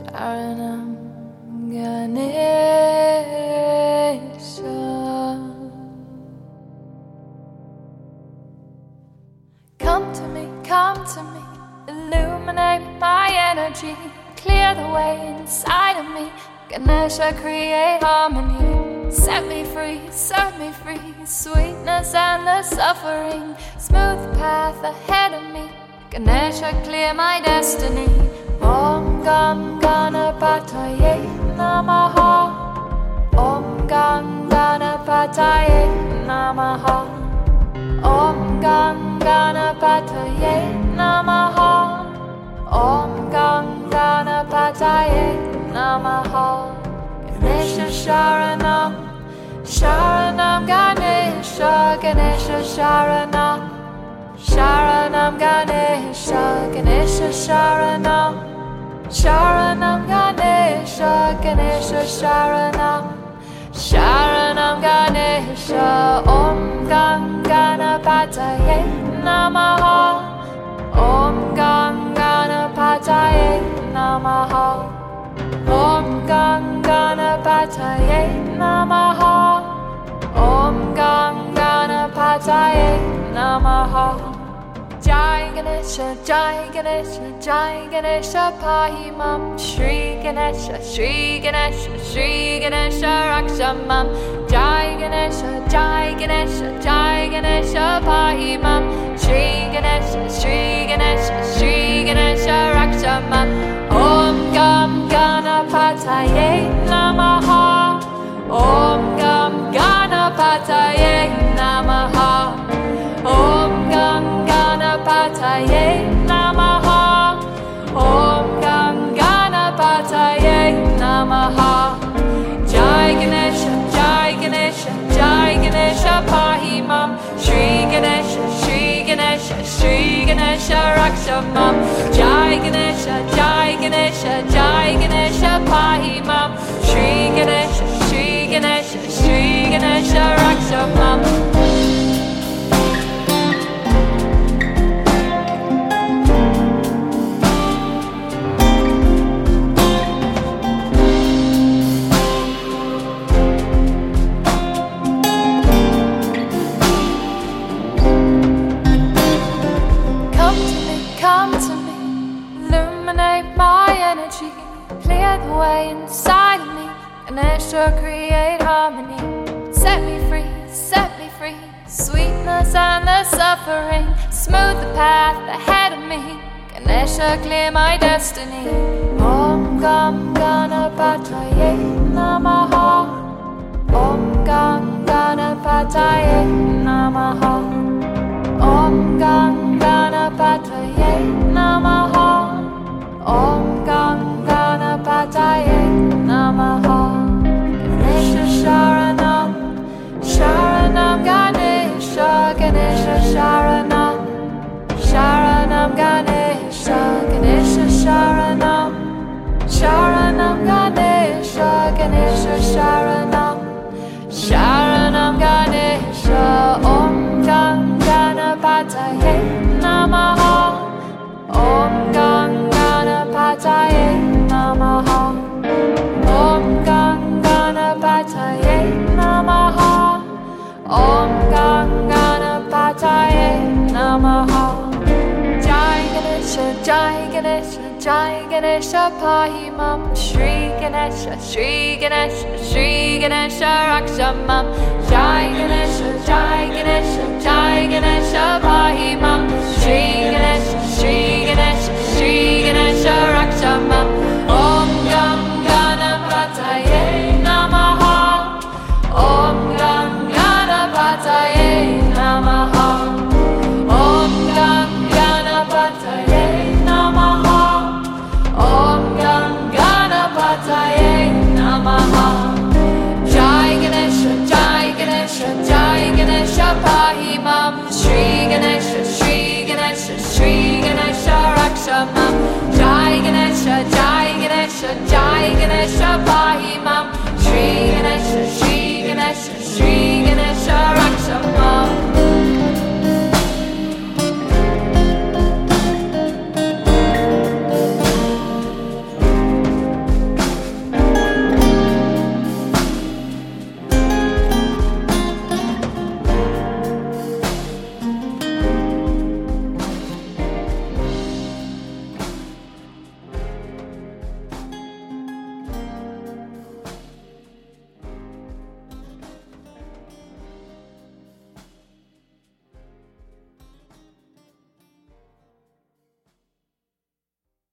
Sharanam Ganesha Come to me, come to me, illuminate my energy, clear the way inside of me. Ganesha, create harmony, set me free, set me free. Sweetness and the suffering, smooth path ahead of me. Ganesha, clear my destiny. Om Gam Ganapataye Namaha. Om Gam Ganapataye Namaha. Om Gam Ganapataye Namaha Om Gam Ganapataye Namaha Ganesha Sharanam Sharanam Ganesha Ganesha Sharanam Sharanam Ganesha Ganesha Sharanam Sharanam Ganesha Ganesha Sharanam Sharanam Ganesha Om Gam Ganapataye Namaha. Om Gam Ganapataye Namaha. Om Gam Ganapataye Namaha Om Gam Ganapataye Namaha Jai Ganesha, Jai Ganesha, Jai Ganesha, Pahi Mam, Shri Ganesha, Shri Ganesha, Shri Ganesha, Rakshamam, Jai Ganesha, Jai Ganesha, Jai Ganesha, Pahi Mam, Shri Ganesha, Shri Ganesha, Shri Ganesha, Rakshamam, Om Gam Ganapataye Namaha, Om Gam Ganapataye Mam. Shri Ganesha, Shri Ganesha, Shri Ganesha Rakshamam Jai Ganesha, Jai Ganesha, Jai Ganesha Pahi Mam. Shri Ganesha, energy, clear the way inside of me, Ganesha, create harmony, set me free, set me free, sweetness and the suffering, smooth the path ahead of me, Ganesha, clear my destiny. Om Gam Ganapataye Namaha, Om Gam Ganapataye Namaha. Jai Ganesha, Jai Ganesha, Pahi Mam, Shri Ganesha, Shri Ganesha, Shri Ganesha, Rakshamam, Jai Ganesha, चायज्ञाहि माम्